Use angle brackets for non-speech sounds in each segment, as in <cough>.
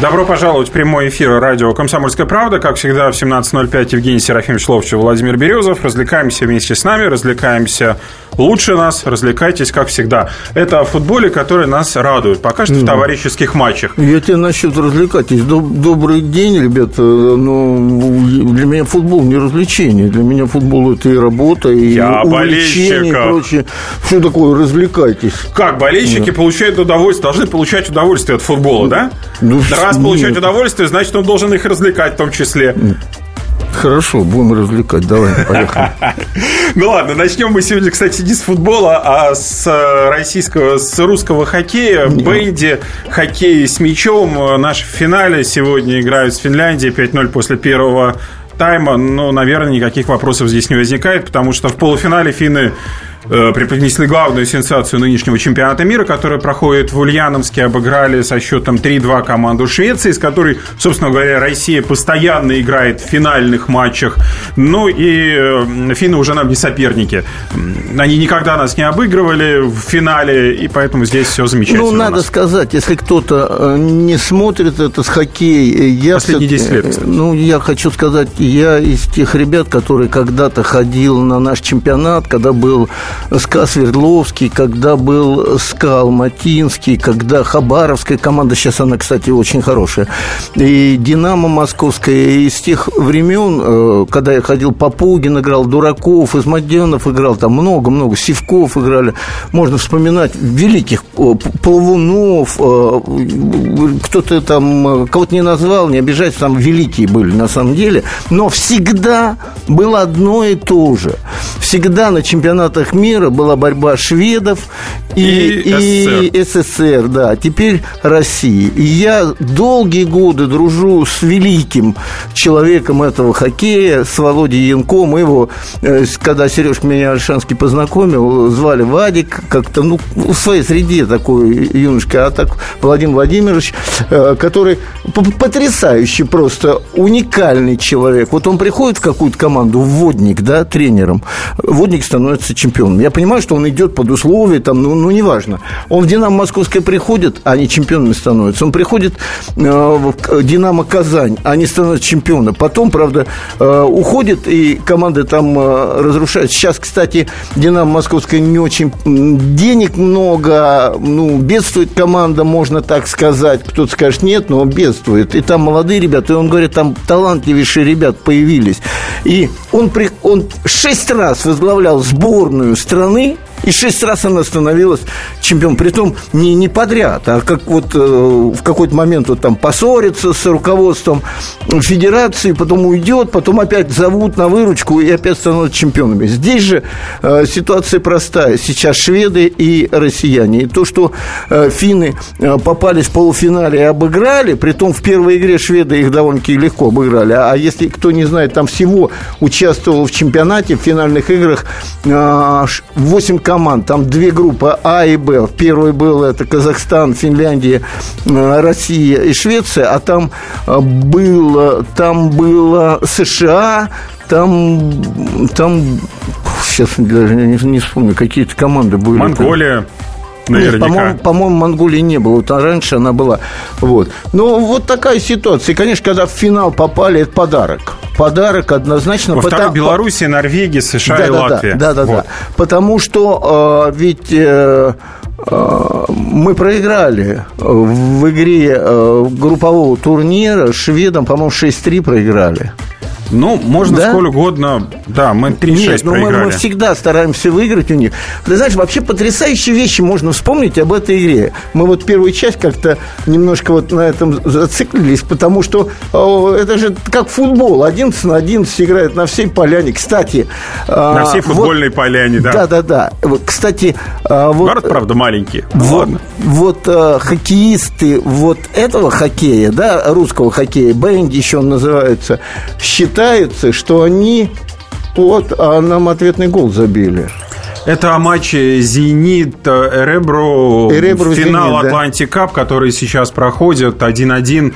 Добро пожаловать в прямой эфир радио «Комсомольская правда». Как всегда, в 17.05 Евгений Серафимович Ловчев, Владимир Березов. Развлекаемся вместе с нами, развлекаемся лучше нас, развлекайтесь, как всегда. Это о футболе, который нас радует. Пока что в товарищеских матчах. Я тебе насчет развлекайтесь. Добрый день, ребята. Но для меня футбол не развлечение. Для меня футбол – это и работа, и Я увлечение, и прочее. Что такое развлекайтесь? Как болельщики да. получают удовольствие, должны получать удовольствие от футбола, да? Ну, Раз получать удовольствие, значит, он должен их развлекать в том числе. Хорошо, будем развлекать. Давай, поехали. <laughs> Ну ладно, начнем мы сегодня, кстати, не с футбола, а с э, российского, с русского хоккея. Бейди, хоккей с мячом. Наши в финале сегодня играют с Финляндией 5-0 после первого тайма. Ну, наверное, никаких вопросов здесь не возникает, потому что в полуфинале финны преподнесли главную сенсацию нынешнего чемпионата мира, который проходит в Ульяновске, обыграли со счетом 3-2 команду Швеции, с которой, собственно говоря, Россия постоянно играет в финальных матчах. Ну и э, финны уже нам не соперники. Они никогда нас не обыгрывали в финале, и поэтому здесь все замечательно. Ну, надо сказать, если кто-то э, не смотрит это с хоккей, я... Последние 10 лет, кстати. Ну, я хочу сказать, я из тех ребят, которые когда-то ходил на наш чемпионат, когда был СКА Свердловский, когда был СКА Алматинский, когда Хабаровская команда, сейчас она, кстати, очень хорошая, и Динамо Московская, из тех времен, э, когда я ходил, Попугин играл, Дураков, Измаденов играл, там много-много, Сивков играли, можно вспоминать великих Полвунов, э, кто-то там, кого-то не назвал, не обижайтесь, там великие были на самом деле, но всегда было одно и то же. Всегда на чемпионатах мира была борьба шведов и, и, и СССР. СССР, да, теперь России. И я долгие годы дружу с великим человеком этого хоккея, с Володей Янко. Мы его, э, когда Сережка меня Альшанский познакомил, звали Вадик, как-то, ну, в своей среде такой юношка, а так Владимир Владимирович, э, который потрясающий просто, уникальный человек. Вот он приходит в какую-то команду, вводник, да, тренером, вводник становится чемпионом. Я понимаю, что он идет под условия, там, ну, ну неважно. Он в «Динамо Московское» приходит, а они чемпионами становятся. Он приходит э, в «Динамо Казань», а они становятся чемпионами. Потом, правда, э, уходит, и команды там э, разрушаются. Сейчас, кстати, «Динамо Московское» не очень денег много, ну, бедствует команда, можно так сказать. Кто-то скажет, нет, но бедствует. И там молодые ребята, и он говорит, там талантливейшие ребят появились. И он, при, он шесть раз возглавлял сборную страны, и шесть раз она становилась чемпионом. Притом не, не подряд, а как вот э, в какой-то момент вот там поссорится с руководством федерации, потом уйдет, потом опять зовут на выручку и опять становятся чемпионами. Здесь же э, ситуация простая. Сейчас шведы и россияне. И то, что э, финны э, попались в полуфинале и обыграли, притом в первой игре шведы их довольно-таки легко обыграли. А если кто не знает, там всего участвовал в чемпионате, в финальных играх э, 8 команд, там две группы А и Б. В первой был это Казахстан, Финляндия, э, Россия и Швеция, а там э, было, там было США, там, там сейчас даже не, не вспомню, какие-то команды были. Монголия. Наверняка. По-моему, по-моему, Монголии не было. Вот раньше она была. Вот. Но вот такая ситуация. И, конечно, когда в финал попали, это подарок подарок однозначно. Во потому... Белоруссия, Норвегия, США да, и да, Латвия. Да, да, вот. да. Потому что э, ведь э, э, мы проиграли в игре э, группового турнира шведам, по-моему, 6-3 проиграли. Ну, можно да? сколь угодно. Да, мы 3-6 Нет, ну мы, мы всегда стараемся выиграть у них. Ты знаешь, вообще потрясающие вещи можно вспомнить об этой игре. Мы вот первую часть как-то немножко вот на этом зациклились, потому что о, это же как футбол. 11 на 11 играет на всей поляне. Кстати... А, на всей футбольной вот, поляне, да. Да-да-да. Кстати... А, вот, Город, правда, маленький. Вот, Ладно. вот а, хоккеисты вот этого хоккея, да, русского хоккея, бенди еще он называется, считают считается, что они вот, а нам ответный гол забили. Это о матче «Зенит» Эребро, Эребро финал «Зенит», да. Который сейчас проходит 1-1.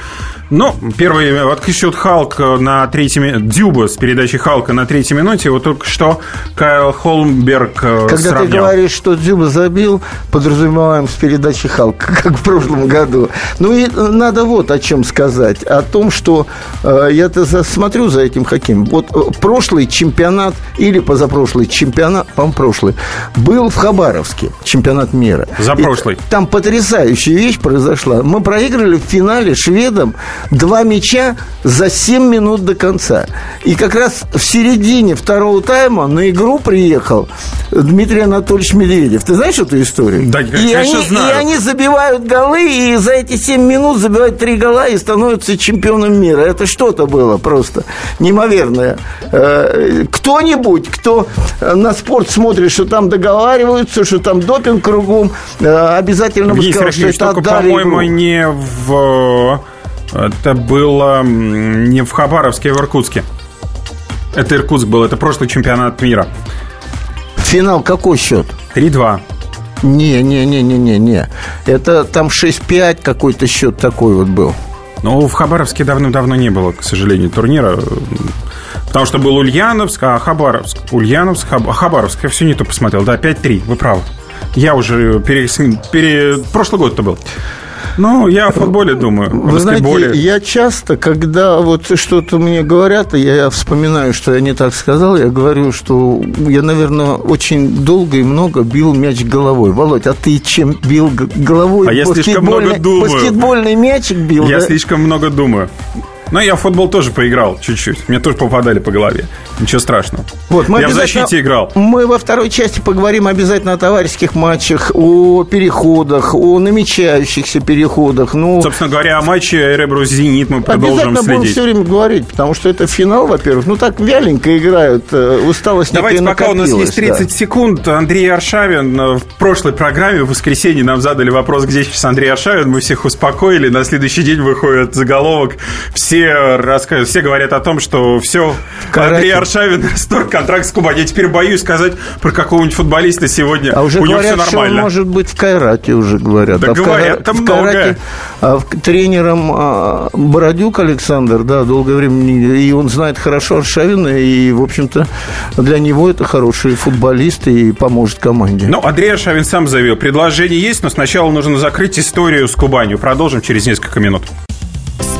Ну, первый открыл счет Халк на третьей минуте, Дюба с передачей Халка на третьей минуте. Вот только что Кайл Холмберг э, Когда сравнял. ты говоришь, что Дзюба забил, подразумеваем с передачи Халка, <laughs> как в прошлом году. Ну и надо вот о чем сказать. О том, что э, я-то смотрю за этим хоккеем. Вот э, прошлый чемпионат или позапрошлый чемпионат, по прошлый, был в Хабаровске, чемпионат мира. За И прошлый. там потрясающая вещь произошла. Мы проиграли в финале шведам два мяча за 7 минут до конца. И как раз в середине второго тайма на игру приехал Дмитрий Анатольевич Медведев. Ты знаешь эту историю? Да, и конечно, они, знаю. И они забивают голы, и за эти 7 минут забивают три гола и становятся чемпионом мира. Это что-то было просто неимоверное. Э, Кто-нибудь, кто э, на спорт смотрит, что там договариваются, что там допинг кругом, э, обязательно бы сказал, что это только, отдали по-моему, игру. не в... Это было не в Хабаровске, а в Иркутске. Это Иркутск был, это прошлый чемпионат мира. Финал какой счет? 3-2. Не, не, не, не, не, не. Это там 6-5 какой-то счет такой вот был. Ну, в Хабаровске давно-давно не было, к сожалению, турнира. Потому что был Ульяновск, а Хабаровск. Ульяновск, Хаб... Хабаровск. Я все не то посмотрел. Да, 5-3, вы правы. Я уже пере... пере... Прошлый год это был. Ну, я о футболе думаю. о Вы знаете, я часто, когда вот что-то мне говорят, и я вспоминаю, что я не так сказал, я говорю, что я, наверное, очень долго и много бил мяч головой. Володь, а ты чем бил головой? А я слишком много думаю. Баскетбольный мячик бил, Я да? слишком много думаю. Но я в футбол тоже поиграл чуть-чуть. Мне тоже попадали по голове. Ничего страшного. Вот, мы я в защите играл. Мы во второй части поговорим обязательно о товарищеских матчах, о переходах, о намечающихся переходах. Ну, Собственно говоря, о матче Эребрус Зенит мы продолжим Обязательно будем следить. все время говорить, потому что это финал, во-первых. Ну, так вяленько играют, э, усталость Давайте, пока у нас есть накопилась, 30 секунд, Андрей Аршавин э, в прошлой программе в воскресенье нам задали вопрос, где сейчас Андрей Аршавин, мы всех успокоили, на следующий день выходит заголовок, все рассказывают, все говорят о том, что все, Карате. Андрей Аршавин <laughs> расторг контракт с Кубани. Я теперь боюсь сказать про какого-нибудь футболиста сегодня, А уже у него все говорят, что нормально. может быть в Кайрате уже говорят. Да в говорят-то в много. Кайрате, а, в- тренером а, Бородюк Александр, да, долгое время, и он знает хорошо Аршавина, и, в общем-то, для него это хороший футболист и поможет команде. Ну, Андрей Аршавин сам заявил, предложение есть, но сначала нужно закрыть историю с Кубанью. Продолжим через несколько минут.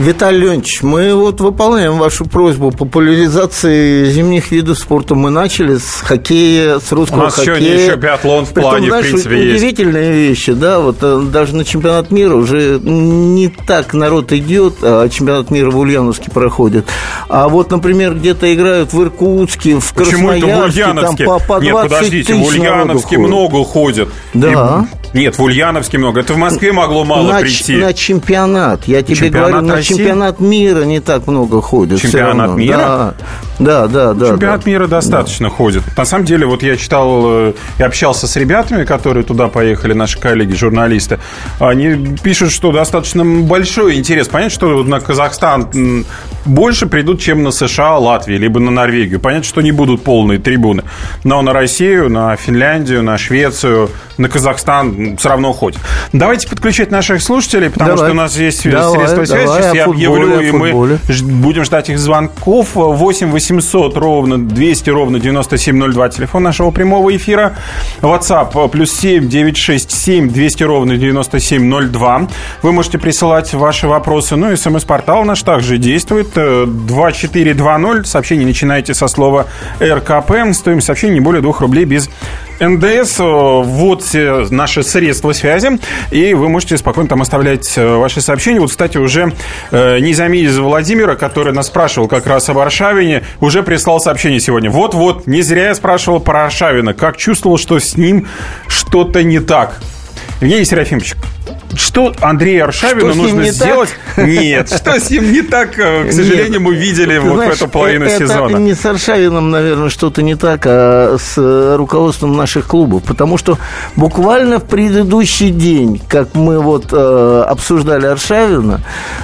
Виталий Леонидович, мы вот выполняем вашу просьбу популяризации зимних видов спорта. Мы начали с хоккея, с У русского нас хоккея. сегодня еще биатлон в Притом, плане, в знаешь, принципе, есть. удивительные вещи, да, вот э, даже на чемпионат мира уже не так народ идет, а чемпионат мира в Ульяновске проходит. А вот, например, где-то играют в Иркутске, в Почему это в Красноярске, там по, по 20 Нет, подождите, в тысяч народу Ульяновске много ходят. Да. И- Нет, в Ульяновске много. Это в Москве могло мало на, прийти. на чемпионат. Я тебе Чемпионат говорю, на? Чемпионат мира не так много ходит. Чемпионат мира? Да, да, да. да Чемпионат да. мира достаточно ходит. На самом деле, вот я читал э, и общался с ребятами, которые туда поехали, наши коллеги, журналисты. Они пишут, что достаточно большой интерес. Понятно, что на Казахстан больше придут, чем на США, Латвию, либо на Норвегию. Понятно, что не будут полные трибуны. Но на Россию, на Финляндию, на Швецию, на Казахстан все равно ходит. Давайте подключать наших слушателей, потому Давай. что у нас есть Давай, средства связи. давай, Сейчас я футболе, объявлю, и мы Будем ждать их звонков. 8 800 ровно 200 ровно 9702. Телефон нашего прямого эфира. WhatsApp э, плюс 7 967 200 ровно 9702. Вы можете присылать ваши вопросы. Ну и смс-портал наш также действует. Э, 2420. Сообщение начинайте со слова РКП. Стоимость сообщения не более 2 рублей без НДС, вот наши средства связи, и вы можете спокойно там оставлять ваши сообщения. Вот, кстати, уже Низами из Владимира, который нас спрашивал как раз об Аршавине, уже прислал сообщение сегодня. Вот-вот, не зря я спрашивал про Аршавина, как чувствовал, что с ним что-то не так. Евгений Серафимович, что Андрею Аршавину что нужно сделать? Так? Нет, <laughs> что с ним не так, э, к сожалению, Нет. мы видели Ты вот знаешь, в эту половину это сезона. не с Аршавином, наверное, что-то не так, а с руководством наших клубов. Потому что буквально в предыдущий день, как мы вот э, обсуждали Аршавина,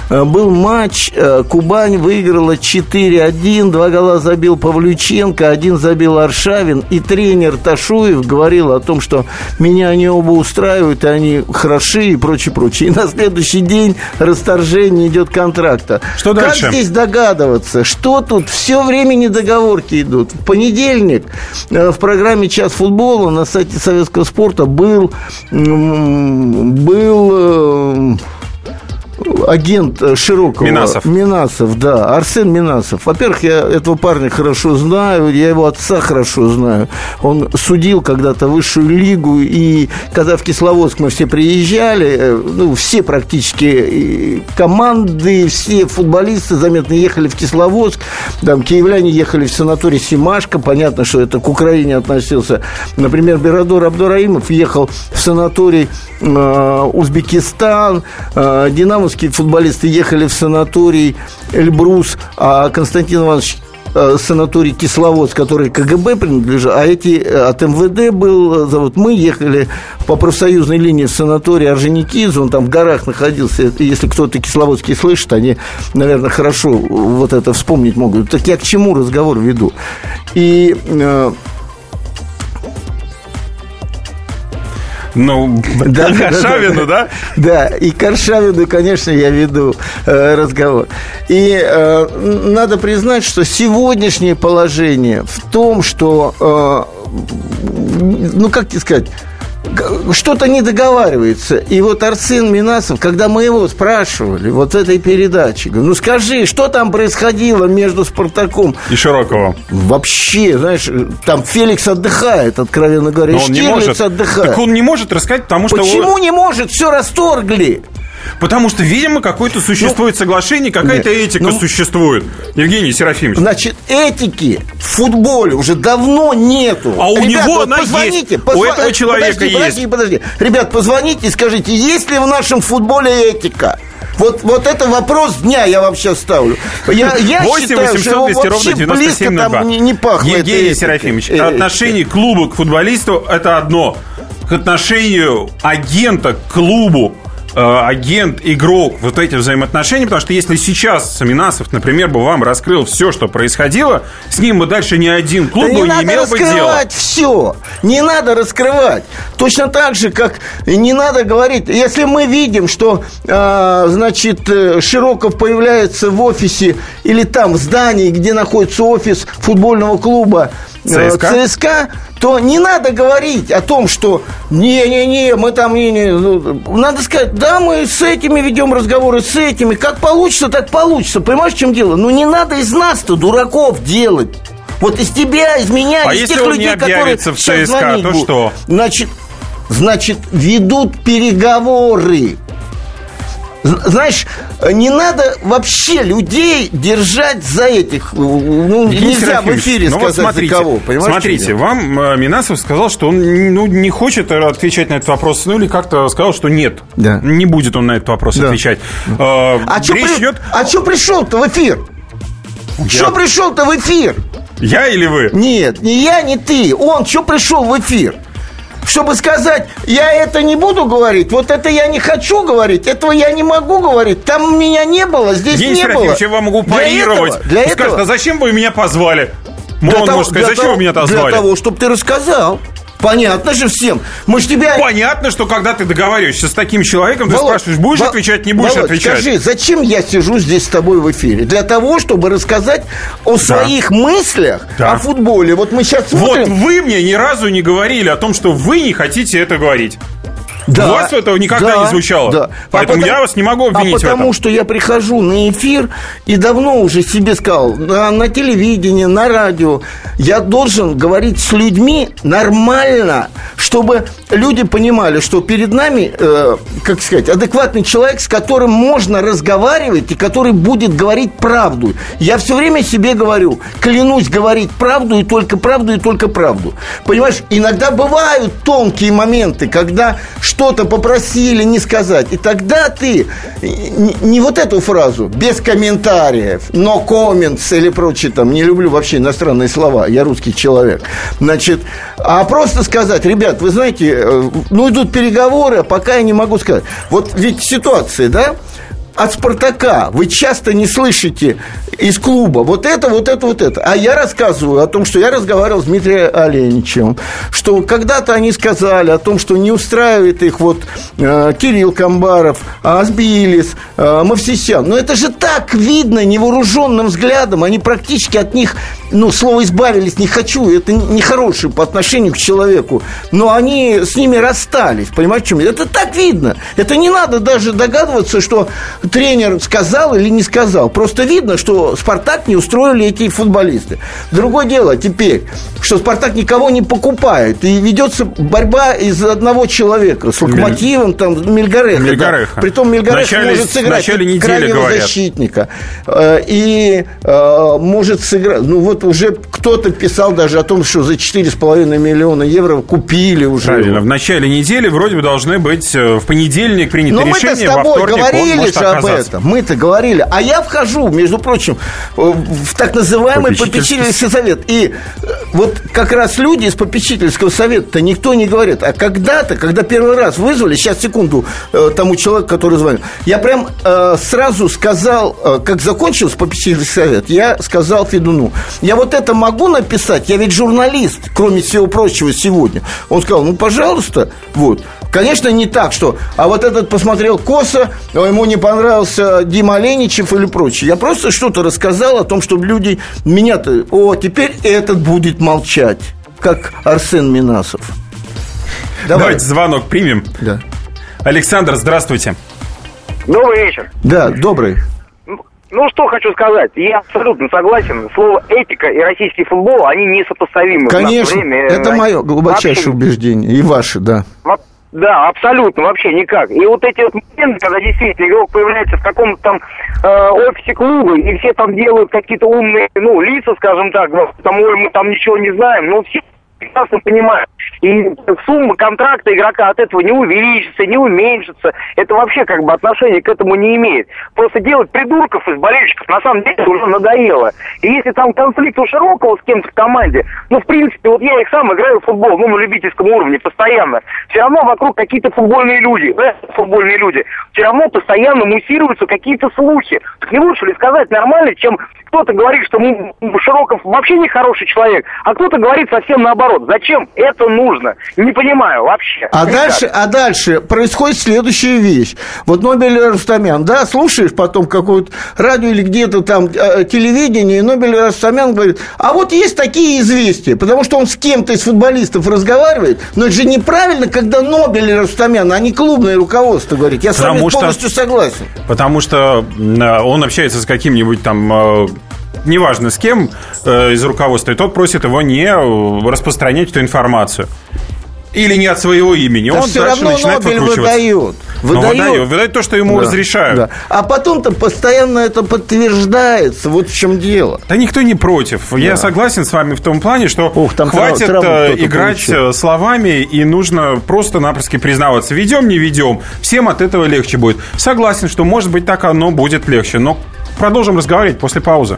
э, был матч, э, Кубань выиграла 4-1, два гола забил Павлюченко, один забил Аршавин, и тренер Ташуев говорил о том, что меня они оба устраивают, и они хороши, и прочее прочее. И на следующий день расторжение идет контракта. Что дальше? Как здесь догадываться? Что тут? Все время недоговорки идут. В понедельник э, в программе «Час футбола» на сайте Советского спорта был, был э, агент э, Широкого. Минасов. Минасов, да. Арсен Минасов. Во-первых, я этого парня хорошо знаю, я его отца хорошо знаю. Он судил когда-то высшую лигу, и когда в Кисловодск мы все приезжали, э, ну, все практически команды, все футболисты заметно ехали в Кисловодск, там киевляне ехали в санаторий Симашка, понятно, что это к Украине относился. Например, Берадор Абдураимов ехал в санаторий э, Узбекистан, э, Динамо Московские футболисты ехали в санаторий Эльбрус, а Константин Иванович э, санаторий Кисловодск, который КГБ принадлежал, а эти э, от МВД был э, завод. Мы ехали по профсоюзной линии в санаторий Орджоникидзе, он там в горах находился. Если кто-то Кисловодский слышит, они, наверное, хорошо вот это вспомнить могут. Так я к чему разговор веду? И Ну, <laughs> да, Каршавину, да? Да, и Каршавину, конечно, я веду э, разговор. И э, надо признать, что сегодняшнее положение в том, что, э, ну, как тебе сказать, что-то не договаривается. И вот Арсен Минасов, когда мы его спрашивали вот этой передаче, говорю, ну скажи, что там происходило между Спартаком и Широковым? Вообще, знаешь, там Феликс отдыхает, откровенно говоря, Но он не может. отдыхает. Так он не может рассказать, потому что... Почему не может? Все расторгли. Потому что, видимо, какое-то существует ну, соглашение, какая-то нет, этика ну, существует. Евгений Серафимович. Значит, этики в футболе уже давно нету. А у Ребят, него вот она позвоните, есть. Позв... У этого человека подожди, есть. Подожди, подожди. Ребят, позвоните и скажите, есть ли в нашем футболе этика? Вот, вот это вопрос дня я вам сейчас ставлю. Я, я 8 считаю, 800 что 200 ровно 97 там не, не пахнет. Евгений Серафимович, э, отношение клуба к футболисту – это одно. К отношению агента к клубу Э, агент, игрок, вот эти взаимоотношения, потому что если сейчас Саминасов, например, бы вам раскрыл все, что происходило, с ним бы дальше ни один клуб да не, не имел бы дела. Не надо раскрывать все, не надо раскрывать. Точно так же, как не надо говорить, если мы видим, что, э, значит, э, Широков появляется в офисе или там в здании, где находится офис футбольного клуба, Э, ЦСКА? ЦСКА, то не надо говорить о том, что не-не-не, мы там не, не. Ну, надо сказать, да, мы с этими ведем разговоры, с этими. Как получится, так получится. Понимаешь, в чем дело? Ну не надо из нас-то дураков делать. Вот из тебя, из меня, а из если тех он людей, не которые в ЦСКА, то что? Значит, значит, ведут переговоры знаешь, не надо вообще людей держать за этих. Ну, Евгений нельзя в эфире ну, сказать вот смотрите, за кого. Понимаешь, смотрите, вам э, Минасов сказал, что он ну, не хочет отвечать на этот вопрос, ну или как-то сказал, что нет. Да. Не будет он на этот вопрос да. отвечать. А, а что при... идет... а пришел-то в эфир? Я... Что пришел-то в эфир? Я или вы? Нет, не я, не ты. Он что пришел в эфир? Чтобы сказать, я это не буду говорить, вот это я не хочу говорить, этого я не могу говорить, там меня не было, здесь Евгений не было. я вам могу парировать. Для этого, для этого... Скажет, а зачем вы меня позвали? Для он того, может сказать, зачем того, вы меня позвали? Для того, чтобы ты рассказал. Понятно же всем. Мы ж тебя... Понятно, что когда ты договариваешься с таким человеком, Володь, ты спрашиваешь, будешь Володь, отвечать, не будешь Володь, отвечать. скажи, зачем я сижу здесь с тобой в эфире? Для того, чтобы рассказать о да. своих мыслях да. о футболе. Вот мы сейчас смотрим... Вот вы мне ни разу не говорили о том, что вы не хотите это говорить. Да. У вас этого никогда да, не звучало. Да. Поэтому а потому, я вас не могу обвинить а потому, что я прихожу на эфир и давно уже себе сказал, на, на телевидении, на радио, я должен говорить с людьми нормально, чтобы люди понимали, что перед нами, э, как сказать, адекватный человек, с которым можно разговаривать и который будет говорить правду. Я все время себе говорю, клянусь говорить правду и только правду и только правду. Понимаешь, иногда бывают тонкие моменты, когда что-то попросили не сказать. И тогда ты не вот эту фразу, без комментариев, но comments или прочее, там, не люблю вообще иностранные слова, я русский человек. Значит, а просто сказать, ребят, вы знаете, э, ну, идут переговоры, а пока я не могу сказать. Вот ведь ситуация, да, от «Спартака» вы часто не слышите из клуба вот это, вот это, вот это. А я рассказываю о том, что я разговаривал с Дмитрием Оленичем, что когда-то они сказали о том, что не устраивает их вот э, Кирилл Камбаров, Асбилис, э, Мавсисян. Но это же так видно невооруженным взглядом. Они практически от них, ну, слово «избавились» не хочу. Это нехорошее по отношению к человеку. Но они с ними расстались. Понимаете, чем? Это так видно. Это не надо даже догадываться, что тренер сказал или не сказал. Просто видно, что «Спартак» не устроили эти футболисты. Другое дело теперь, что «Спартак» никого не покупает. И ведется борьба из одного человека с «Локомотивом», там, Мельгареха. Мельгареха. Да. Притом Мельгареха начале, может сыграть крайнего защитника. Э, и э, может сыграть... Ну, вот уже кто-то писал даже о том, что за 4,5 миллиона евро купили уже. Правильно. В начале недели вроде бы должны быть э, в понедельник принято Но решение, во вторник говорили же об этом. Мы-то говорили. А я вхожу, между прочим, в так называемый попечительский, совет. И э, вот как раз люди из попечительского совета-то никто не говорит. А когда-то, когда первый раз вызвали, сейчас секунду э, тому человеку, который звонил, я прям э, сразу сказал, э, как закончился попечительский совет, я сказал Федуну, я вот это могу написать, я ведь журналист, кроме всего прочего, сегодня. Он сказал, ну, пожалуйста, вот. Конечно, не так, что а вот этот посмотрел косо, а ему не понравился Дима Леничев или прочее. Я просто что-то рассказал о том, чтобы люди меня-то... О, теперь этот будет молчать, как Арсен Минасов. Давай. Давайте звонок примем. Да. Александр, здравствуйте. Добрый вечер. Да, добрый. Ну, что хочу сказать. Я абсолютно согласен. Слово «этика» и российский футбол, они несопоставимы. Конечно, время. это мое глубочайшее Вообще... убеждение. И ваше, да. Да, абсолютно, вообще никак. И вот эти вот моменты, когда действительно игрок появляется в каком-то там э, офисе клуба, и все там делают какие-то умные, ну, лица, скажем так, там, ой, мы там ничего не знаем, но все прекрасно понимают. И сумма контракта игрока от этого не увеличится, не уменьшится. Это вообще как бы отношение к этому не имеет. Просто делать придурков из болельщиков на самом деле уже надоело. И если там конфликт у Широкого с кем-то в команде, ну, в принципе, вот я их сам играю в футбол, ну, на любительском уровне постоянно. Все равно вокруг какие-то футбольные люди, э, футбольные люди. Все равно постоянно муссируются какие-то слухи. Так не лучше ли сказать нормально, чем кто-то говорит, что Широков вообще не хороший человек, а кто-то говорит совсем наоборот. Зачем это нужно? Не понимаю вообще. А дальше, а дальше происходит следующая вещь. Вот Нобель Рустамян, да, слушаешь потом какое-то радио или где-то там э, телевидение, и Нобель Рустамян говорит, а вот есть такие известия, потому что он с кем-то из футболистов разговаривает, но это же неправильно, когда Нобель Рустамян, а не клубное руководство говорит. Я потому с вами что, полностью согласен. Потому что э, он общается с каким-нибудь там э, неважно с кем э, из руководства, и тот просит его не э, распространять эту информацию. Или не от своего имени. Да Он все дальше равно начинает Нобель выдает. Выдает. выдает. Выдает то, что ему да, разрешают. Да. А потом-то постоянно это подтверждается. Вот в чем дело. Да никто не против. Да. Я согласен с вами в том плане, что Ух, там хватит э, играть получил. Э, словами, и нужно просто-напросто признаваться. Ведем, не ведем. Всем от этого легче будет. Согласен, что, может быть, так оно будет легче. Но продолжим разговаривать после паузы.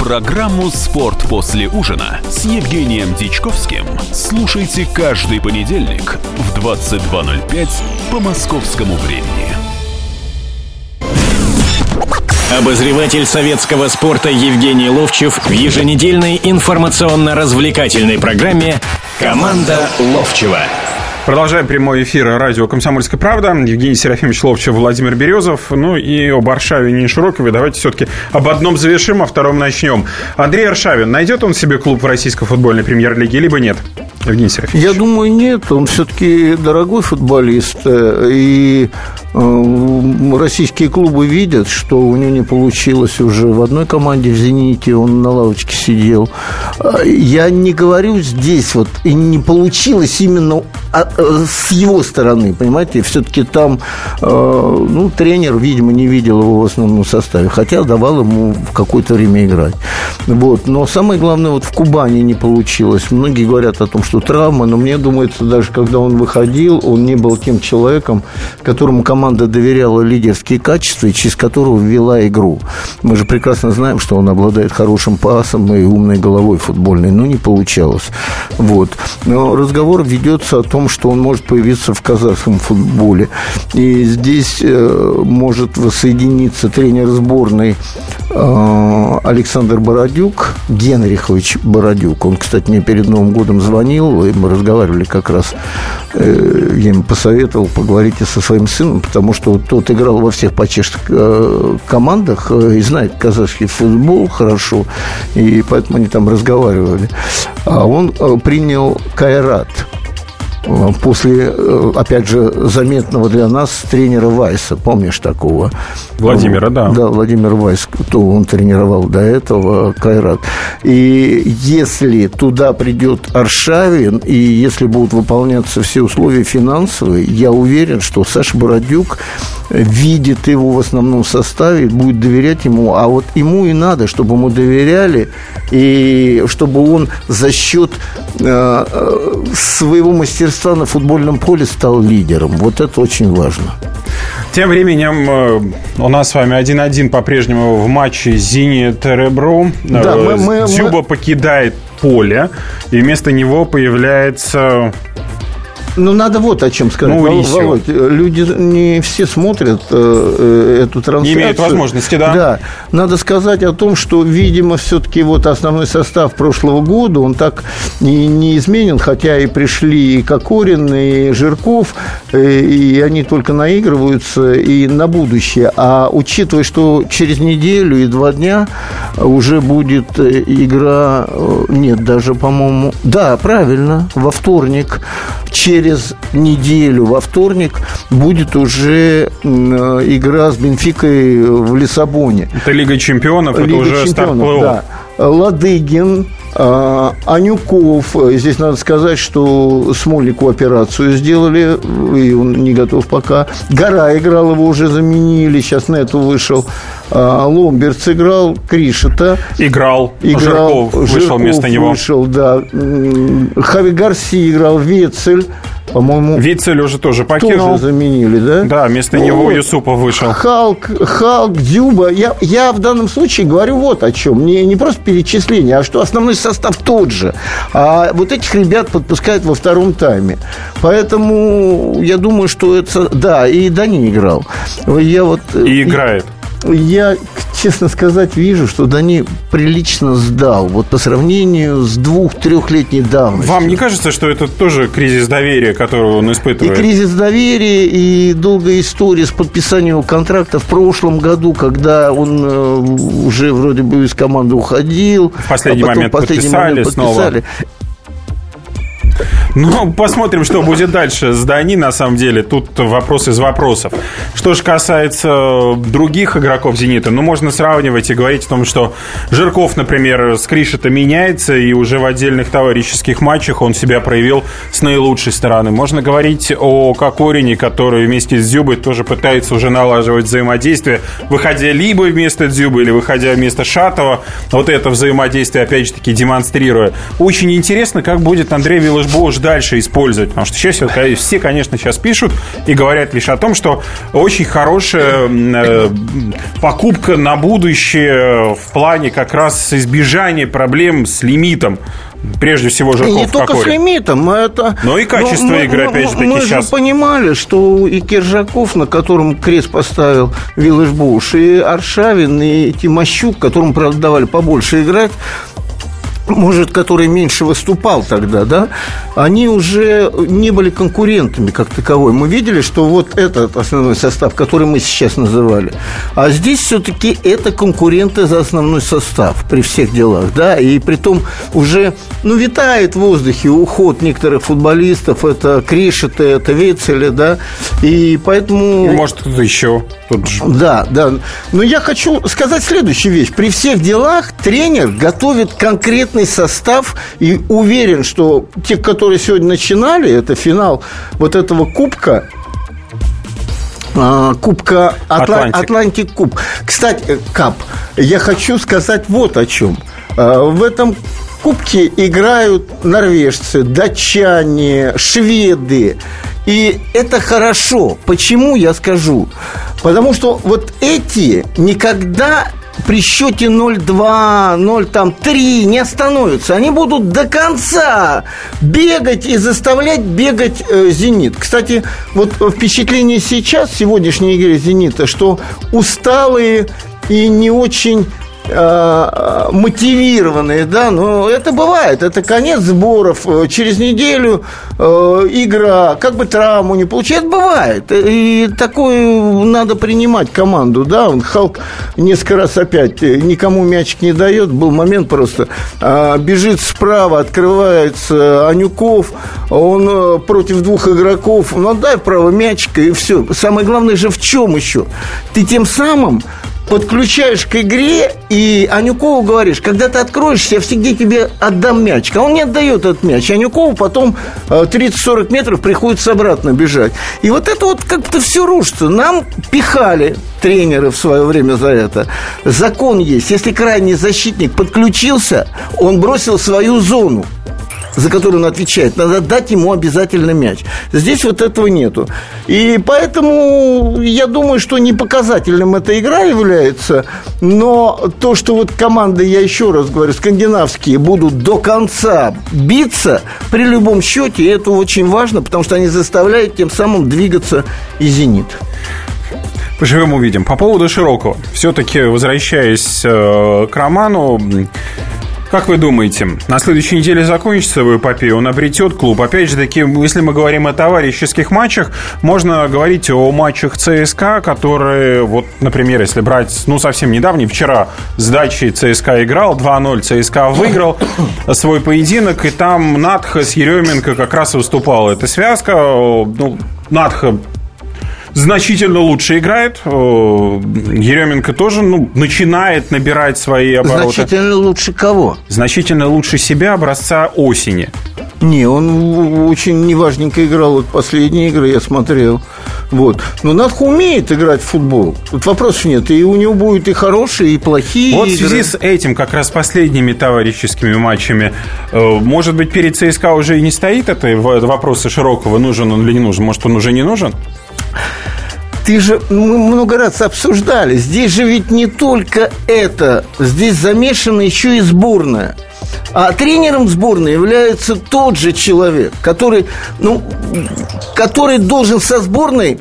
Программу «Спорт после ужина» с Евгением Дичковским слушайте каждый понедельник в 22.05 по московскому времени. Обозреватель советского спорта Евгений Ловчев в еженедельной информационно-развлекательной программе «Команда Ловчева». Продолжаем прямой эфир радио «Комсомольская правда». Евгений Серафимович Ловчев, Владимир Березов. Ну и об Аршавине не Широкове. Давайте все-таки об одном завершим, а втором начнем. Андрей Аршавин, найдет он себе клуб в российской футбольной премьер-лиге, либо нет? Евгений Серафимович. Я думаю, нет. Он все-таки дорогой футболист. И э, российские клубы видят, что у него не получилось уже в одной команде в «Зените». Он на лавочке сидел. Э, я не говорю здесь вот, и не получилось именно с его стороны, понимаете, все-таки там, ну, тренер, видимо, не видел его в основном составе, хотя давал ему в какое-то время играть. Вот. Но самое главное, вот в Кубани не получилось. Многие говорят о том, что травма, но мне думается, даже когда он выходил, он не был тем человеком, которому команда доверяла лидерские качества и через которого вела игру. Мы же прекрасно знаем, что он обладает хорошим пасом и умной головой футбольной, но не получалось. Вот. Но разговор ведется о том, что он может появиться в казахском футболе. И здесь э, может воссоединиться тренер сборной э, Александр Бородюк, Генрихович Бородюк. Он, кстати, мне перед Новым годом звонил, и мы разговаривали как раз. Э, я ему посоветовал, поговорите со своим сыном, потому что тот играл во всех почешских командах и знает казахский футбол хорошо, и поэтому они там разговаривали. А он принял Кайрат – после, э, опять же, заметного для нас тренера Вайса, помнишь такого? Владимира, да. Да, Владимир Вайс, кто он тренировал до этого, Кайрат. И если туда придет Аршавин, и если будут выполняться все условия финансовые, я уверен, что Саша Бородюк видит его в основном составе, будет доверять ему, а вот ему и надо, чтобы ему доверяли, и чтобы он за счет э, э своего мастерства на футбольном поле стал лидером. Вот это очень важно. Тем временем э, у нас с вами 1-1 по-прежнему в матче Зенит Ребро. Да, мы, мы, Дзюба мы... покидает поле, и вместо него появляется ну, надо вот о чем сказать, ну, Володь. Люди не все смотрят э, э, эту трансляцию. Не имеют возможности, да. Да. Надо сказать о том, что, видимо, все-таки вот основной состав прошлого года, он так не, не изменен, хотя и пришли и Кокорин, и Жирков, и, э, и они только наигрываются и на будущее. А учитывая, что через неделю и два дня уже будет э, игра, нет, даже, по-моему, да, правильно, во вторник, через через неделю, во вторник, будет уже игра с Бенфикой в Лиссабоне. Это Лига чемпионов, Лига это уже чемпионов, старт да. Ладыгин, а, Анюков, здесь надо сказать, что Смольнику операцию сделали, и он не готов пока. Гора играл, его уже заменили, сейчас на эту вышел. А, Ломберц играл, Кришета. Играл, играл Жирков вышел Жирков вместо него. вышел, да. Хави Гарси играл, Вецель. По-моему... Вицель уже тоже покинул. Заменили, да? Да, вместо ну, него вот. Вышел. Халк, Халк, Дюба. Я, я в данном случае говорю вот о чем. Не, не просто перечисление, а что основной состав тот же. А вот этих ребят подпускают во втором тайме. Поэтому я думаю, что это... Да, и Дани играл. Я вот... И играет. Я, честно сказать, вижу, что Дани прилично сдал. Вот по сравнению с двух-трехлетней давностью. Вам не кажется, что это тоже кризис доверия, который он испытывает? И кризис доверия, и долгая история с подписанием контракта в прошлом году, когда он э, уже вроде бы из команды уходил. В последний а потом момент последний подписали, момент подписали. снова. Ну, посмотрим, что будет дальше с Дани, на самом деле. Тут вопрос из вопросов. Что же касается других игроков «Зенита», ну, можно сравнивать и говорить о том, что Жирков, например, с Кришета меняется, и уже в отдельных товарищеских матчах он себя проявил с наилучшей стороны. Можно говорить о Кокорине, который вместе с Дзюбой тоже пытается уже налаживать взаимодействие, выходя либо вместо Дзюбы, или выходя вместо Шатова. Вот это взаимодействие, опять же таки, демонстрируя. Очень интересно, как будет Андрей Виллашбош дальше использовать. Потому что сейчас все, конечно, сейчас пишут и говорят лишь о том, что очень хорошая э, покупка на будущее в плане как раз избежания проблем с лимитом Прежде всего, Жирков не только с лимитом, это... Но и качество но, игры, мы, опять же таки, мы сейчас... Мы же понимали, что и Киржаков, на котором крест поставил Виллаж Буш, и Аршавин, и Тимощук, которому, правда, давали побольше играть, может, который меньше выступал тогда, да, они уже не были конкурентами как таковой. Мы видели, что вот этот основной состав, который мы сейчас называли, а здесь все-таки это конкуренты за основной состав при всех делах, да, и при том уже, ну, витает в воздухе уход некоторых футболистов, это Кришито, это Вицеля, да, и поэтому... Может, кто-то еще тут же. Да, да. Но я хочу сказать следующую вещь. При всех делах тренер готовит конкретный конкретный состав и уверен, что те, которые сегодня начинали, это финал вот этого кубка, а, Кубка Atlantic. Atlantic Cup. Кстати, э, Cup, я хочу сказать вот о чем. А, в этом кубке играют норвежцы, датчане, шведы. И это хорошо. Почему я скажу? Потому что вот эти никогда при счете 0-2, 0-3 не остановятся. Они будут до конца бегать и заставлять бегать э, «Зенит». Кстати, вот впечатление сейчас, сегодняшней игры «Зенита», что усталые и не очень Э, мотивированные, да, но это бывает, это конец сборов, э, через неделю э, игра, как бы травму не получает, бывает, и такое надо принимать команду, да, он Халк несколько раз опять никому мячик не дает, был момент просто, э, бежит справа, открывается Анюков, он против двух игроков, ну, дай право мячика, и все, самое главное же в чем еще, ты тем самым подключаешь к игре и Анюкову говоришь, когда ты откроешься, я всегда тебе отдам мяч. А он не отдает этот мяч. Анюкову потом 30-40 э, метров приходится обратно бежать. И вот это вот как-то все рушится. Нам пихали тренеры в свое время за это. Закон есть. Если крайний защитник подключился, он бросил свою зону за которую он отвечает, надо дать ему обязательно мяч. Здесь вот этого нету. И поэтому я думаю, что не показательным эта игра является, но то, что вот команды, я еще раз говорю, скандинавские будут до конца биться при любом счете, это очень важно, потому что они заставляют тем самым двигаться и «Зенит». Поживем, увидим. По поводу Широкого. Все-таки, возвращаясь э, к роману, как вы думаете, на следующей неделе закончится его эпопея, он обретет клуб? Опять же таки, если мы говорим о товарищеских матчах, можно говорить о матчах ЦСКА, которые, вот, например, если брать, ну, совсем недавний, вчера с дачей ЦСКА играл, 2-0 ЦСКА выиграл свой поединок, и там Надха с Еременко как раз выступала. эта связка, ну, Надха значительно лучше играет. Еременко тоже ну, начинает набирать свои обороты. Значительно лучше кого? Значительно лучше себя образца осени. Не, он очень неважненько играл вот последние игры, я смотрел. Вот. Но Надху умеет играть в футбол. Тут вопросов нет. И у него будет и хорошие, и плохие. Вот игры. в связи с этим, как раз последними товарищескими матчами, э, может быть, перед ЦСКА уже и не стоит это вопросы Широкого, нужен он или не нужен? Может, он уже не нужен? Ты же, мы много раз обсуждали, здесь же ведь не только это, здесь замешана еще и сборная. А тренером сборной является тот же человек, который, ну, который должен со сборной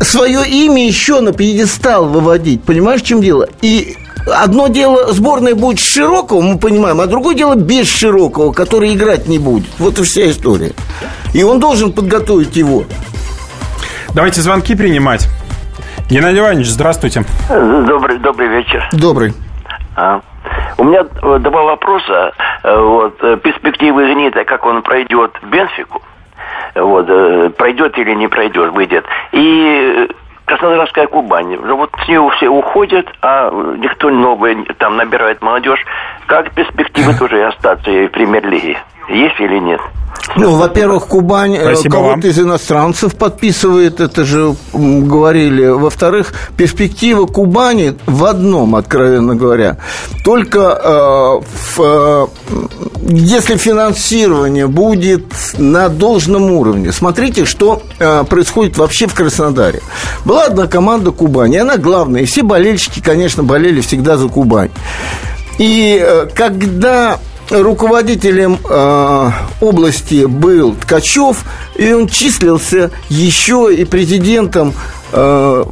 свое имя еще на пьедестал выводить. Понимаешь, в чем дело? И одно дело сборная будет широкого, мы понимаем, а другое дело без широкого, который играть не будет. Вот и вся история. И он должен подготовить его. Давайте звонки принимать. Геннадий Иванович, здравствуйте. Добрый, добрый вечер. Добрый. А. У меня э, два вопроса. Э, вот, э, перспективы «Зенита», как он пройдет в Бенфику, вот, пройдет или не пройдет, выйдет. И Краснодарская Кубань. Вот с нее все уходят, а никто новый там набирает молодежь. Как перспективы тоже и остаться в премьер-лиге? Есть или нет? Ну, во-первых, Кубань э, кого-то из иностранцев подписывает, это же говорили. Во-вторых, перспектива Кубани в одном, откровенно говоря. Только э, в, э, если финансирование будет на должном уровне. Смотрите, что э, происходит вообще в Краснодаре. Была одна команда Кубани, она главная. И все болельщики, конечно, болели всегда за Кубань. И э, когда руководителем э, области был Ткачев, и он числился еще и президентом э,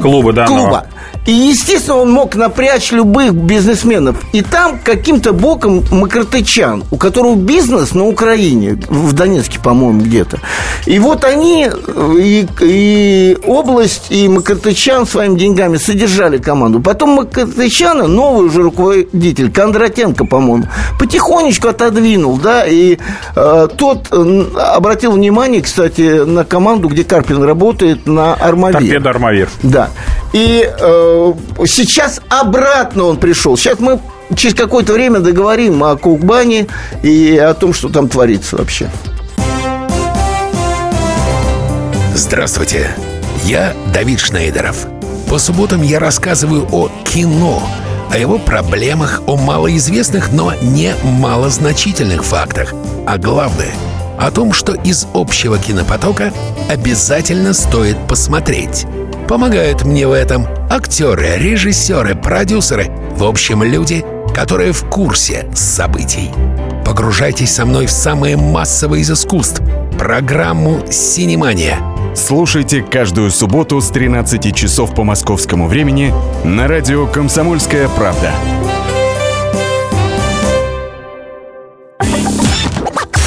клуба данного. клуба. И, естественно, он мог напрячь любых бизнесменов. И там каким-то боком Макартычан, у которого бизнес на Украине, в Донецке, по-моему, где-то. И вот они, и, и область, и Макартычан своими деньгами содержали команду. Потом Макартычана, новый уже руководитель, Кондратенко, по-моему, потихонечку отодвинул, да, и э, тот э, обратил внимание, кстати, на команду, где Карпин работает, на Армавир. Торпеда Армавир. Да. И э, сейчас обратно он пришел. Сейчас мы через какое-то время договорим о Кукбане и о том, что там творится вообще. Здравствуйте, я Давид Шнейдеров. По субботам я рассказываю о кино, о его проблемах, о малоизвестных, но не малозначительных фактах. А главное – о том, что из общего кинопотока обязательно стоит посмотреть. Помогают мне в этом актеры, режиссеры, продюсеры, в общем, люди, которые в курсе событий. Погружайтесь со мной в самое массовое из искусств – программу «Синемания». Слушайте каждую субботу с 13 часов по московскому времени на радио «Комсомольская правда».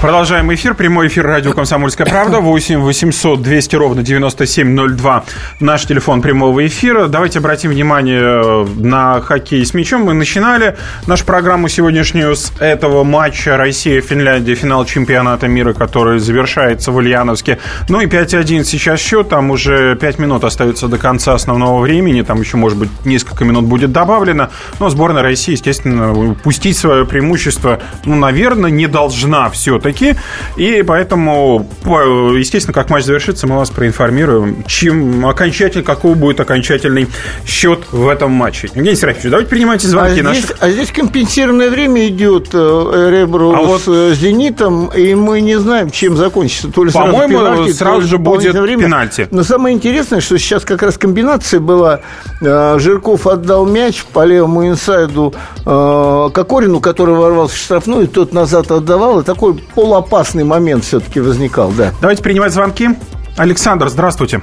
Продолжаем эфир. Прямой эфир радио «Комсомольская правда». 8 800 200 ровно 9702. Наш телефон прямого эфира. Давайте обратим внимание на хоккей с мячом. Мы начинали нашу программу сегодняшнюю с этого матча Россия-Финляндия, финал чемпионата мира, который завершается в Ульяновске. Ну и 5-1 сейчас счет. Там уже 5 минут остается до конца основного времени. Там еще, может быть, несколько минут будет добавлено. Но сборная России, естественно, пустить свое преимущество, ну, наверное, не должна все-таки все-таки. И поэтому, естественно, как матч завершится, мы вас проинформируем, чем окончательно, какой будет окончательный счет в этом матче. Евгений Серафимович, давайте принимайте звонки а наших. Здесь, а здесь компенсированное время идет э, Ребро а с вот... Э, Зенитом, и мы не знаем, чем закончится. То ли По-моему, сразу, пенальти, сразу же будет время. пенальти. Но самое интересное, что сейчас как раз комбинация была. Э, Жирков отдал мяч по левому инсайду Кокорину, который ворвался в штрафную, тот назад отдавал. И такой полуопасный момент все-таки возникал, да. Давайте принимать звонки. Александр, здравствуйте.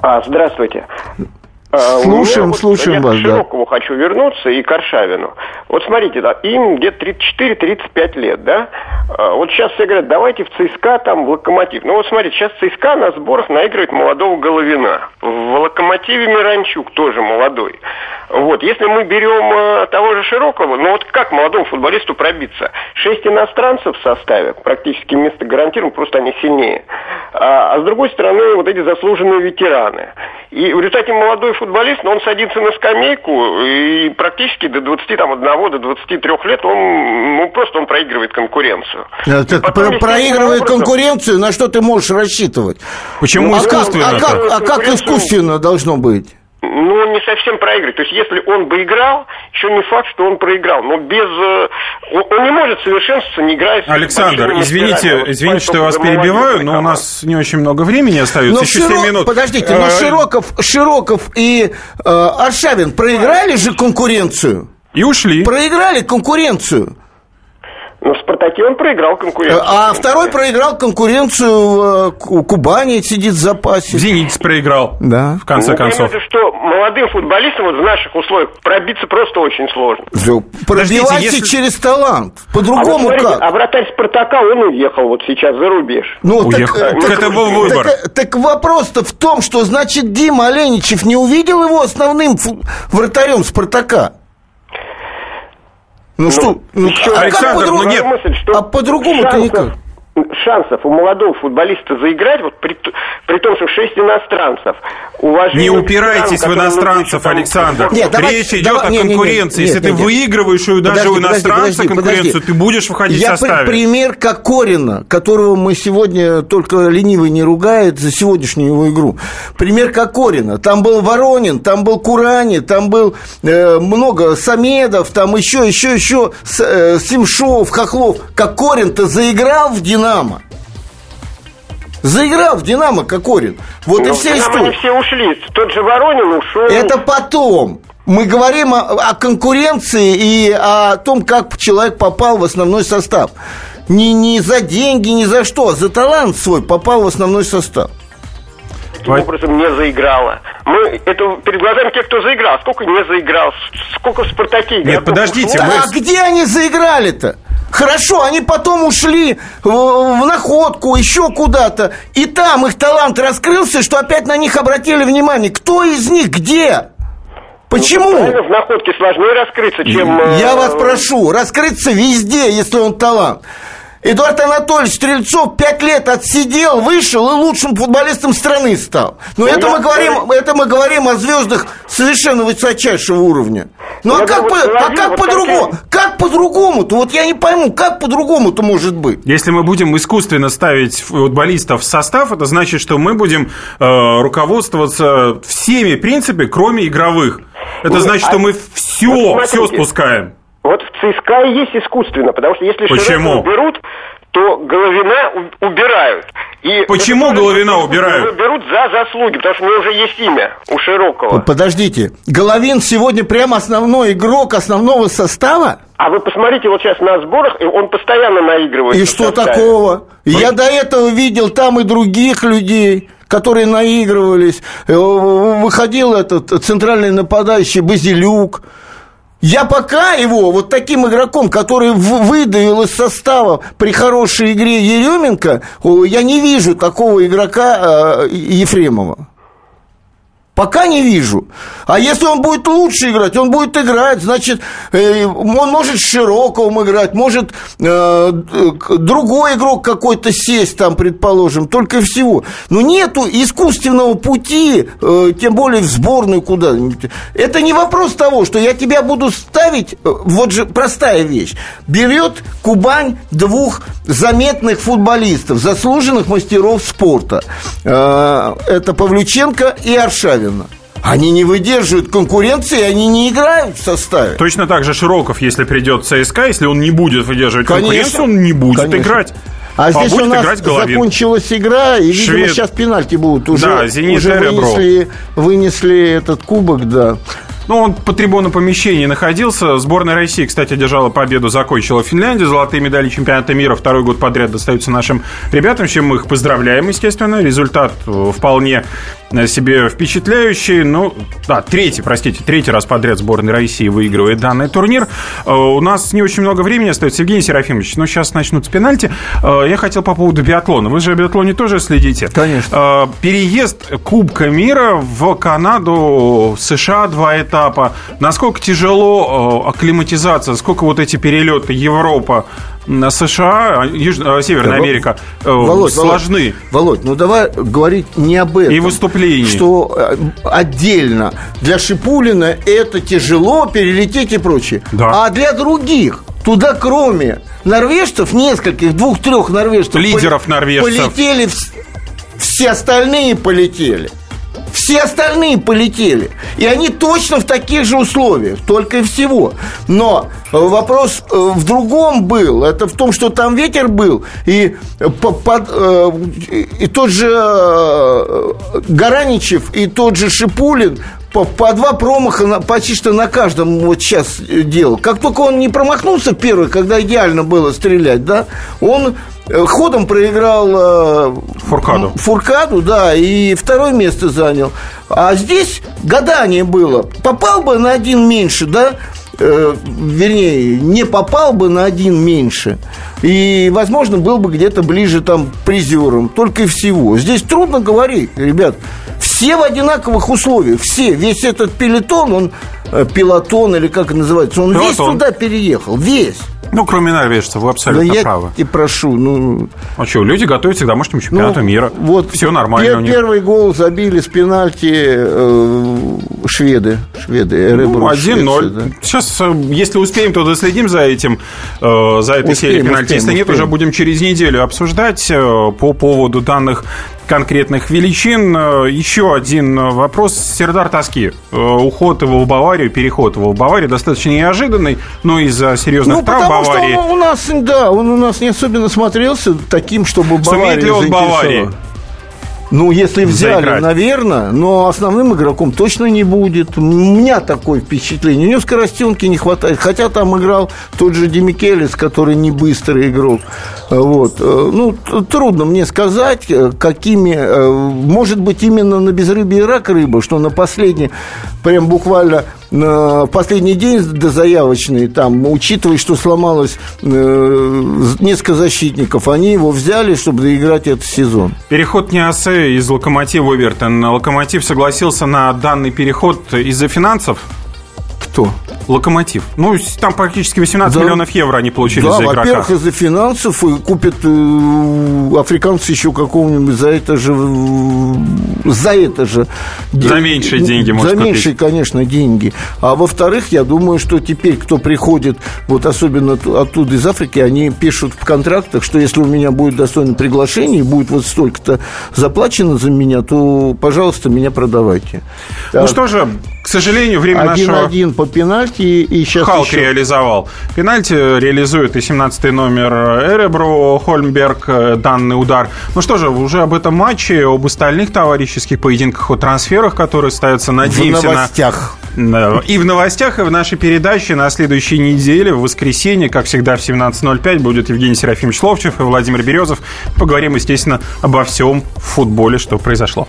А, здравствуйте. А, слушаем, вот, слушаем я вас. Я к Широкову да. хочу вернуться и к Аршавину. Вот смотрите, да, им где-то 34-35 лет, да? А, вот сейчас все говорят, давайте в ЦСКА, там, в Локомотив. Ну вот смотрите, сейчас ЦСКА на сборах наигрывает молодого Головина. В Локомотиве Миранчук тоже молодой. Вот, если мы берем э, того же Широкого, ну вот как молодому футболисту пробиться? Шесть иностранцев в составе, практически место гарантировано, просто они сильнее. А, а с другой стороны, вот эти заслуженные ветераны. И в результате молодой футболист, но он садится на скамейку, и практически до 21, до 23 лет он, ну, просто он проигрывает конкуренцию. А, так про- проигрывает образом... конкуренцию, на что ты можешь рассчитывать? Почему ну, искусственно? А как, а как, а как искусственно должно быть? Ну, не совсем проигрывает. То есть, если он бы играл, еще не факт, что он проиграл. Но без... Э, он не может совершенствоваться, не играя с Александр, извините, извините, что я вас перебиваю, но у нас не очень много времени остается, но еще Широ... 7 минут. Подождите, но э, Широков, Широков и э, Аршавин проиграли же конкуренцию? И ушли. Проиграли конкуренцию. Но в «Спартаке» он проиграл конкуренцию. А второй проиграл конкуренцию у Кубани, сидит в запасе. «Зенит» проиграл, да. в конце ну, концов. Понимаете, что молодым футболистам вот в наших условиях пробиться просто очень сложно. Пробивайся если... через талант. По-другому а вот как? А вратарь «Спартака», он уехал вот сейчас за рубеж. Ну, Уехал. Так, так, так это был выбор. Так, так вопрос-то в том, что, значит, Дима Оленичев не увидел его основным вратарем «Спартака». Ну, ну что, ну, а Александр? Ну, нет. мысль, что а по-другому-то никак шансов у молодого футболиста заиграть, вот при, при том, что шесть иностранцев. Не упирайтесь в иностранцев, Александр. Нет, давай, Речь идет давай, о конкуренции. Не, не, не, Если нет, ты нет, выигрываешь ее даже у иностранца подожди, конкуренцию, подожди. ты будешь выходить Я в составе. пример Кокорина, которого мы сегодня только ленивый не ругает за сегодняшнюю его игру. Пример Кокорина. Там был Воронин, там был Курани, там был э, много Самедов, там еще, еще, еще э, Симшов, Хохлов. Кокорин-то заиграл в Динамо. Заиграл в «Динамо» Кокорин. Вот Ну, и в вся «Динамо» история. не все ушли. Тот же Воронин ушел. Это потом. Мы говорим о, о конкуренции и о том, как человек попал в основной состав. Не, не за деньги, не за что, а за талант свой попал в основной состав. таким образом не заиграла. Мы это перед глазами тех, кто заиграл. Сколько не заиграл, сколько в «Спартаке» Нет, подождите, мы- А где они заиграли-то? Хорошо, они потом ушли в, находку, еще куда-то. И там их талант раскрылся, что опять на них обратили внимание. Кто из них где? Почему? Ну, в находке сложнее раскрыться, чем... э, Я вас прошу, раскрыться везде, если он талант. Эдуард Анатольевич Стрельцов пять лет отсидел, вышел и лучшим футболистом страны стал. Но Ну, это я- мы говорим, это мы говорим о звездах совершенно высочайшего уровня. Ну а как, по- а как по-другому? Как по-другому-то? Вот я не пойму, как по-другому-то может быть? Если мы будем искусственно ставить футболистов в состав, это значит, что мы будем э, руководствоваться всеми принципами, кроме игровых. Это Нет, значит, а- что мы все, вот все спускаем. Вот в ЦСКА и есть искусственно, потому что если Почему? Берут, то Головина убирают. И Почему это Головина убирают? Берут за заслуги, потому что у него уже есть имя у Широкого. Подождите, Головин сегодня прям основной игрок основного состава? А вы посмотрите вот сейчас на сборах, и он постоянно наигрывает. И что составе. такого? Я до этого видел там и других людей, которые наигрывались. Э, Выходил этот центральный нападающий Базилюк. Я пока его вот таким игроком, который выдавил из состава при хорошей игре Еременко, я не вижу такого игрока э, Ефремова. Пока не вижу. А если он будет лучше играть, он будет играть, значит, э, он может Широковым играть, может э, другой игрок какой-то сесть там, предположим, только всего. Но нету искусственного пути, э, тем более в сборную куда-нибудь. Это не вопрос того, что я тебя буду ставить, вот же простая вещь. Берет Кубань двух заметных футболистов, заслуженных мастеров спорта. Это Павлюченко и Аршавина. Они не выдерживают конкуренции, они не играют в составе. Точно так же Широков, если придет ЦСКА, если он не будет выдерживать Конечно. конкуренцию, он не будет Конечно. играть. А здесь будет у нас закончилась игра, и, видимо, Швед. сейчас пенальти будут. Уже, Да, «Зенит» уже вынесли, вынесли этот кубок, да. Ну, он по трибунам помещении находился. Сборная России, кстати, одержала победу, закончила Финляндию. Золотые медали чемпионата мира второй год подряд достаются нашим ребятам, чем мы их поздравляем, естественно. Результат э, вполне э, себе впечатляющий. Ну, да, третий, простите, третий раз подряд сборная России выигрывает данный турнир. Э, У нас не очень много времени остается. Евгений Серафимович, ну, сейчас начнутся пенальти. Я хотел по поводу биатлона. Вы же о биатлоне тоже следите. Конечно. Переезд Кубка мира в Канаду, США два этапа. Насколько тяжело э, акклиматизация, сколько вот эти перелеты Европа, на США, Юж... э, Северная Америка э, Володь, сложны. Володь, ну давай говорить не об этом. И выступлений. Что э, отдельно для Шипулина это тяжело перелететь и прочее. Да. А для других, туда кроме норвежцев, нескольких, двух-трех норвежцев. Лидеров норвежцев. Полетели, вс- все остальные полетели. Все остальные полетели. И они точно в таких же условиях, только и всего. Но э, вопрос э, в другом был. Это в том, что там ветер был. И, э, по- под, и тот же Гараничев, и тот же Шипулин по, по два промаха на, почти что на каждом вот сейчас делал. Как только он не промахнулся первый, когда идеально было стрелять, да, он э, ходом проиграл э, Фуркаду. Фуркаду, да, и второе место занял. А здесь гадание было. Попал бы на один меньше, да, э, вернее, не попал бы на один меньше. И, возможно, был бы где-то ближе там к призерам. Только и всего. Здесь трудно говорить, ребят. Все в одинаковых условиях. Все. Весь этот пелетон, он э, пилотон или как это называется, он весь Пилотон. туда переехал. Весь. Ну, кроме норвежцев, вы Да абсолютно я правы. и прошу, ну, А что, люди готовятся к домашнему чемпионату ну, мира. Вот Все нормально пер- у них. Первый гол забили с пенальти э, шведы. Шведы. Ну, Эребру, 1-0. Швеция, да. Сейчас, э, если успеем, то доследим за этим, э, за этой Успеем, серией пенальти. Если успеем, нет, успеем. уже будем через неделю обсуждать э, по поводу данных конкретных величин. Э, Еще один э, вопрос. Сердар Тоски. Э, Уход его в Баварию, переход его в Баварию достаточно неожиданный, но из-за серьезных Ну, травм потому Баварии. что он у нас, да, он у нас не особенно смотрелся таким, чтобы Бавария Сумеет ли он Баварии? Ну, если взяли, Заиграть. наверное, но основным игроком точно не будет. У меня такое впечатление. У него скоростенки не хватает. Хотя там играл тот же Демикелис, который не быстрый игрок. Вот. Э, Ну, трудно мне сказать, э, какими... э, Может быть, именно на безрыбье и рак рыба, что на последний, прям буквально на последний день дозаявочный, там, учитывая, что сломалось э, несколько защитников, они его взяли, чтобы доиграть этот сезон. Переход Ниасе из Локомотива в Эвертон. Локомотив согласился на данный переход из-за финансов. Кто? Локомотив. Ну, там практически 18 Да. миллионов евро они получили да, за игрока. во-первых, из-за финансов и купят э, африканцы еще какого-нибудь за это же э, за это же За меньшие деньги, может, за купить. меньшие, конечно, деньги. А во-вторых, я думаю, что теперь, кто приходит, вот особенно от- оттуда из Африки, они пишут в контрактах, что если у меня будет достойное приглашение и будет вот столько-то заплачено за меня, то, пожалуйста, меня продавайте. Ну Так, что же, к сожалению, время нашего... один-один по пенальти и сейчас Халк еще... реализовал. Пенальти реализует и 17 номер Эребро, Хольмберг, э, данный удар. Ну что же, уже об этом матче, об остальных товарищеских поединках, о трансферах, которые ставятся, В надеемся на... новостях. Да, И в новостях, и в нашей передаче на следующей неделе, в воскресенье, как всегда, в 17.05 будет Евгений Серафимович Ловчев и Владимир Березов. Поговорим, естественно, обо всем в футболе, что произошло.